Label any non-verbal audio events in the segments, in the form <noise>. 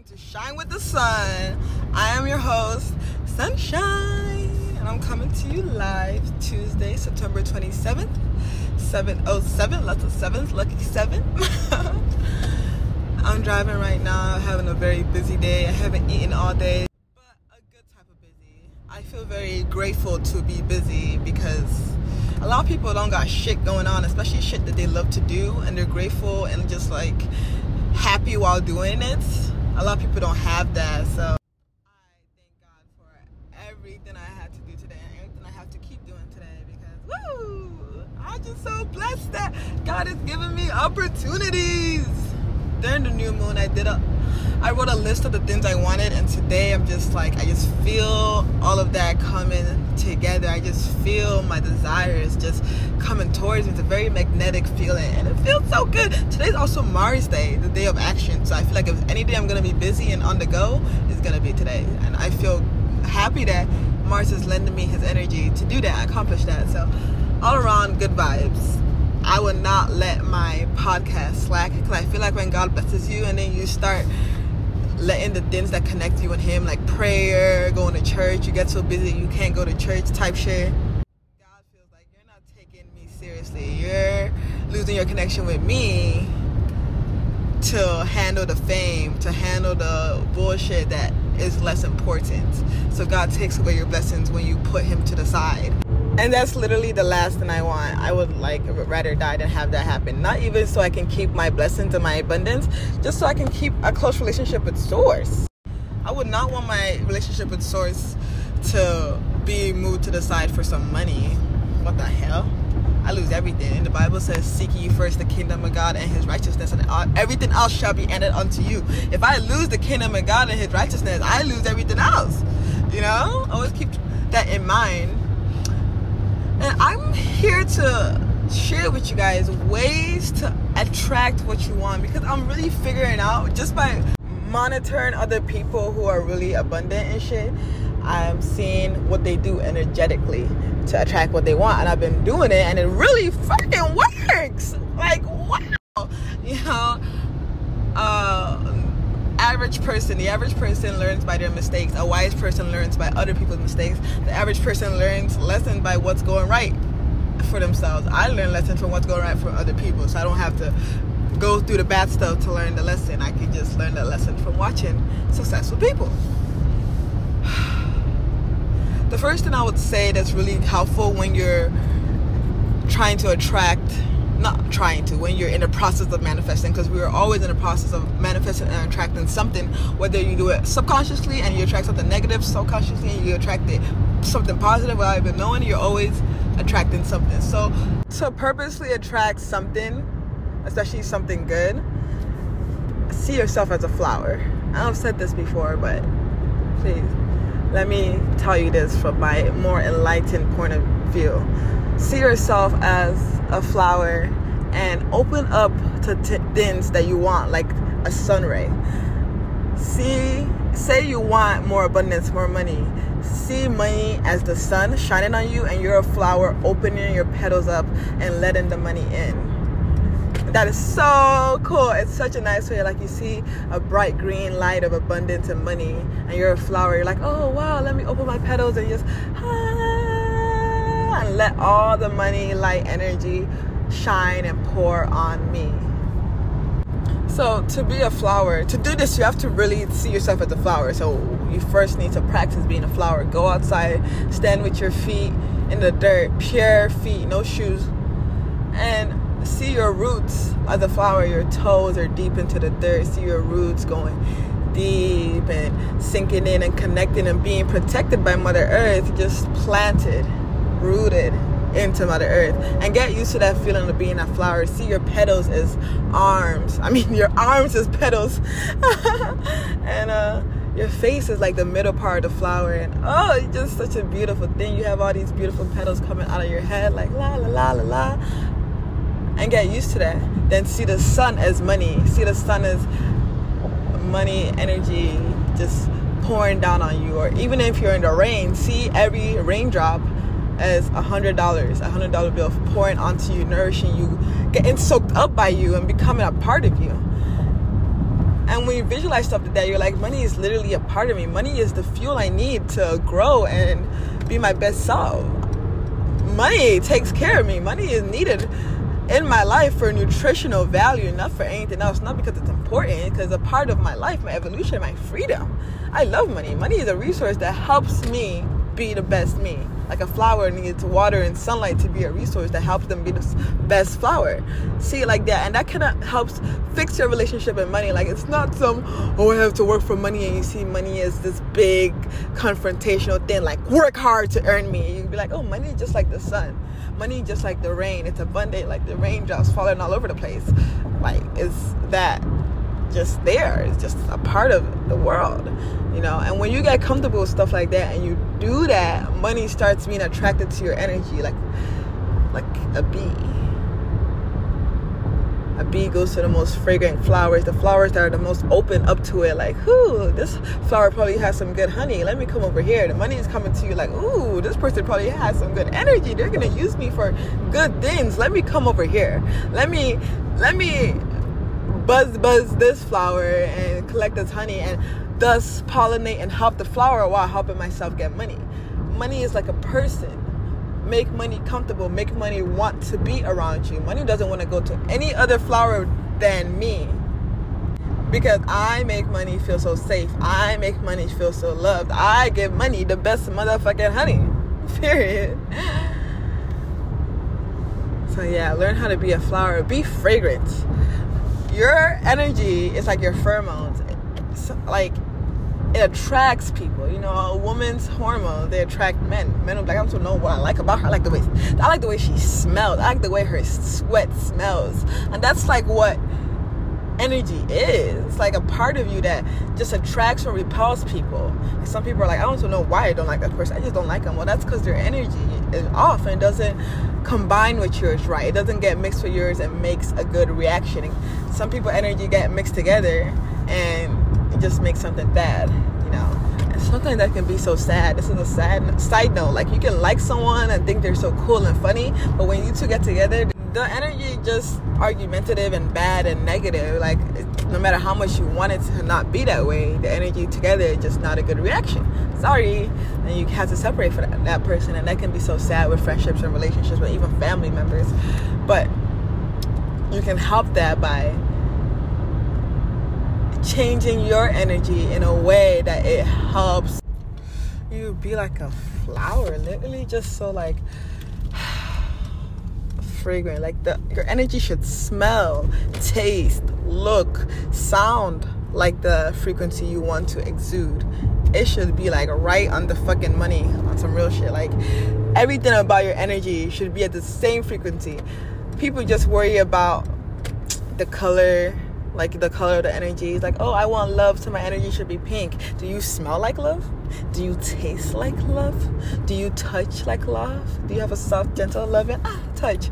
welcome to Shine with the Sun. I am your host, Sunshine, and I'm coming to you live Tuesday, September 27th, 707, lots of sevens, lucky seven. <laughs> I'm driving right now, having a very busy day. I haven't eaten all day, but a good type of busy. I feel very grateful to be busy because a lot of people don't got shit going on, especially shit that they love to do, and they're grateful and just like happy while doing it. A lot of people don't have that, so I thank God for everything I had to do today and everything I have to keep doing today because woo! I'm just so blessed that God has given me opportunities. During the new moon, I did a I wrote a list of the things I wanted, and today I'm just like, I just feel all of that coming together. I just feel my desires just towards me. It's a very magnetic feeling, and it feels so good. Today's also Mars Day, the day of action. So I feel like if any day I'm gonna be busy and on the go, it's gonna be today. And I feel happy that Mars is lending me his energy to do that, accomplish that. So all around good vibes. I would not let my podcast slack because I feel like when God blesses you and then you start letting the things that connect you and him like prayer going to church you get so busy you can't go to church type shit god feels like you're not taking me seriously you're losing your connection with me to handle the fame to handle the bullshit that is less important so god takes away your blessings when you put him to the side and that's literally the last thing I want. I would like rather die than have that happen. Not even so I can keep my blessings and my abundance, just so I can keep a close relationship with Source. I would not want my relationship with Source to be moved to the side for some money. What the hell? I lose everything. And the Bible says, Seek ye first the kingdom of God and his righteousness, and everything else shall be added unto you. If I lose the kingdom of God and his righteousness, I lose everything else. You know? Always keep that in mind and I'm here to share with you guys ways to attract what you want because I'm really figuring out just by monitoring other people who are really abundant and shit. I'm seeing what they do energetically to attract what they want, and I've been doing it, and it really fucking works. Like, wow, you know. Uh, average person, the average person learns by their mistakes. A wise person learns by other people's mistakes. The average person learns lessons by what's going right for themselves. I learn lessons from what's going right for other people, so I don't have to go through the bad stuff to learn the lesson. I can just learn the lesson from watching successful people. The first thing I would say that's really helpful when you're trying to attract not trying to when you're in the process of manifesting because we are always in the process of manifesting and attracting something whether you do it subconsciously and you attract something negative subconsciously and you attract it something positive without even knowing you're always attracting something. So to purposely attract something especially something good see yourself as a flower. I've said this before but please let me tell you this from my more enlightened point of view see yourself as a flower and open up to t- things that you want, like a sun ray. See, say you want more abundance, more money. See money as the sun shining on you, and you're a flower opening your petals up and letting the money in. That is so cool. It's such a nice way. Like you see a bright green light of abundance and money, and you're a flower. You're like, oh wow, let me open my petals and just. Ah and let all the money, light, energy shine and pour on me. So, to be a flower, to do this, you have to really see yourself as a flower. So, you first need to practice being a flower. Go outside, stand with your feet in the dirt, pure feet, no shoes, and see your roots as a flower. Your toes are deep into the dirt. See your roots going deep and sinking in and connecting and being protected by Mother Earth, just planted rooted into Mother Earth and get used to that feeling of being a flower. See your petals as arms. I mean, <laughs> your arms as petals. <laughs> and uh, your face is like the middle part of the flower. And oh, it's just such a beautiful thing. You have all these beautiful petals coming out of your head, like la la la la la. And get used to that. Then see the sun as money. See the sun as money, energy, just pouring down on you. Or even if you're in the rain, see every raindrop as a hundred dollars, a hundred dollar bill pouring onto you, nourishing you, getting soaked up by you and becoming a part of you. And when you visualize stuff like that, you're like, money is literally a part of me. Money is the fuel I need to grow and be my best self. Money takes care of me. Money is needed in my life for nutritional value, not for anything else. Not because it's important, because a part of my life, my evolution, my freedom. I love money. Money is a resource that helps me be the best me. Like a flower needs water and sunlight to be a resource that helps them be the best flower. See like that. And that kind of helps fix your relationship and money. Like it's not some, oh, I have to work for money and you see money as this big confrontational thing, like work hard to earn me. You'd be like, oh, money is just like the sun. Money just like the rain. It's abundant like the raindrops falling all over the place. Like it's that just there. It's just a part of the world, you know. And when you get comfortable with stuff like that and you do that, money starts being attracted to your energy, like like a bee. A bee goes to the most fragrant flowers, the flowers that are the most open up to it, like, ooh, this flower probably has some good honey. Let me come over here. The money is coming to you like, ooh, this person probably has some good energy. They're gonna use me for good things. Let me come over here. Let me let me buzz buzz this flower and collect this honey and thus pollinate and help the flower while helping myself get money. Money is like a person. Make money comfortable, make money want to be around you. Money doesn't want to go to any other flower than me. Because I make money feel so safe. I make money feel so loved. I give money the best motherfucking honey. <laughs> Period. So yeah, learn how to be a flower. Be fragrant your energy is like your pheromones. It's like it attracts people. You know, a woman's hormone they attract men. Men are like, I don't know what I like about her. I like the way I like the way she smells. I like the way her sweat smells, and that's like what energy is. It's like a part of you that just attracts or repels people. Some people are like, I don't know why I don't like that person. I just don't like them. Well, that's because their energy is off and doesn't combine with yours right. It doesn't get mixed with yours and makes a good reaction. Some people energy get mixed together and just make something bad, you know. And sometimes that can be so sad. This is a sad side note. Like you can like someone and think they're so cool and funny, but when you two get together, the energy just argumentative and bad and negative. Like no matter how much you want it to not be that way, the energy together is just not a good reaction. Sorry, and you have to separate for that, that person, and that can be so sad with friendships and relationships, but even family members. But you can help that by changing your energy in a way that it helps you be like a flower, literally just so like <sighs> fragrant. Like the your energy should smell, taste, look, sound like the frequency you want to exude. It should be like right on the fucking money on some real shit. Like everything about your energy should be at the same frequency. People just worry about the color, like the color of the energy. It's like, oh, I want love, so my energy should be pink. Do you smell like love? Do you taste like love? Do you touch like love? Do you have a soft, gentle, loving ah, touch?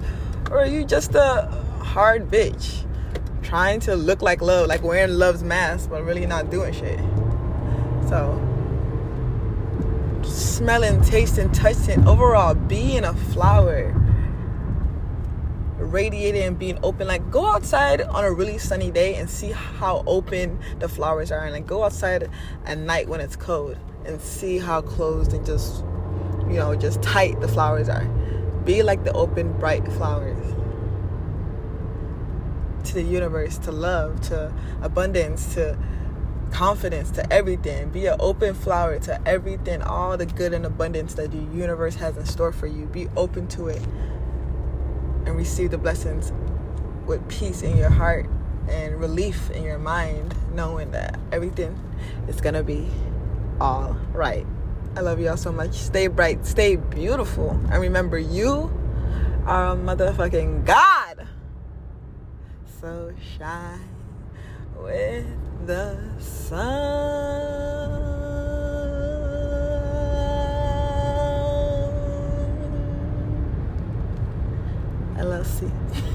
Or are you just a hard bitch trying to look like love, like wearing love's mask, but really not doing shit? So, smelling, tasting, touching, overall, being a flower radiating and being open. Like go outside on a really sunny day and see how open the flowers are, and like go outside at night when it's cold and see how closed and just you know just tight the flowers are. Be like the open, bright flowers to the universe, to love, to abundance, to confidence, to everything. Be an open flower to everything, all the good and abundance that the universe has in store for you. Be open to it and receive the blessings with peace in your heart and relief in your mind, knowing that everything is gonna be all right. I love y'all so much. Stay bright, stay beautiful, and remember you are a motherfucking God. So shine with the sun. lance.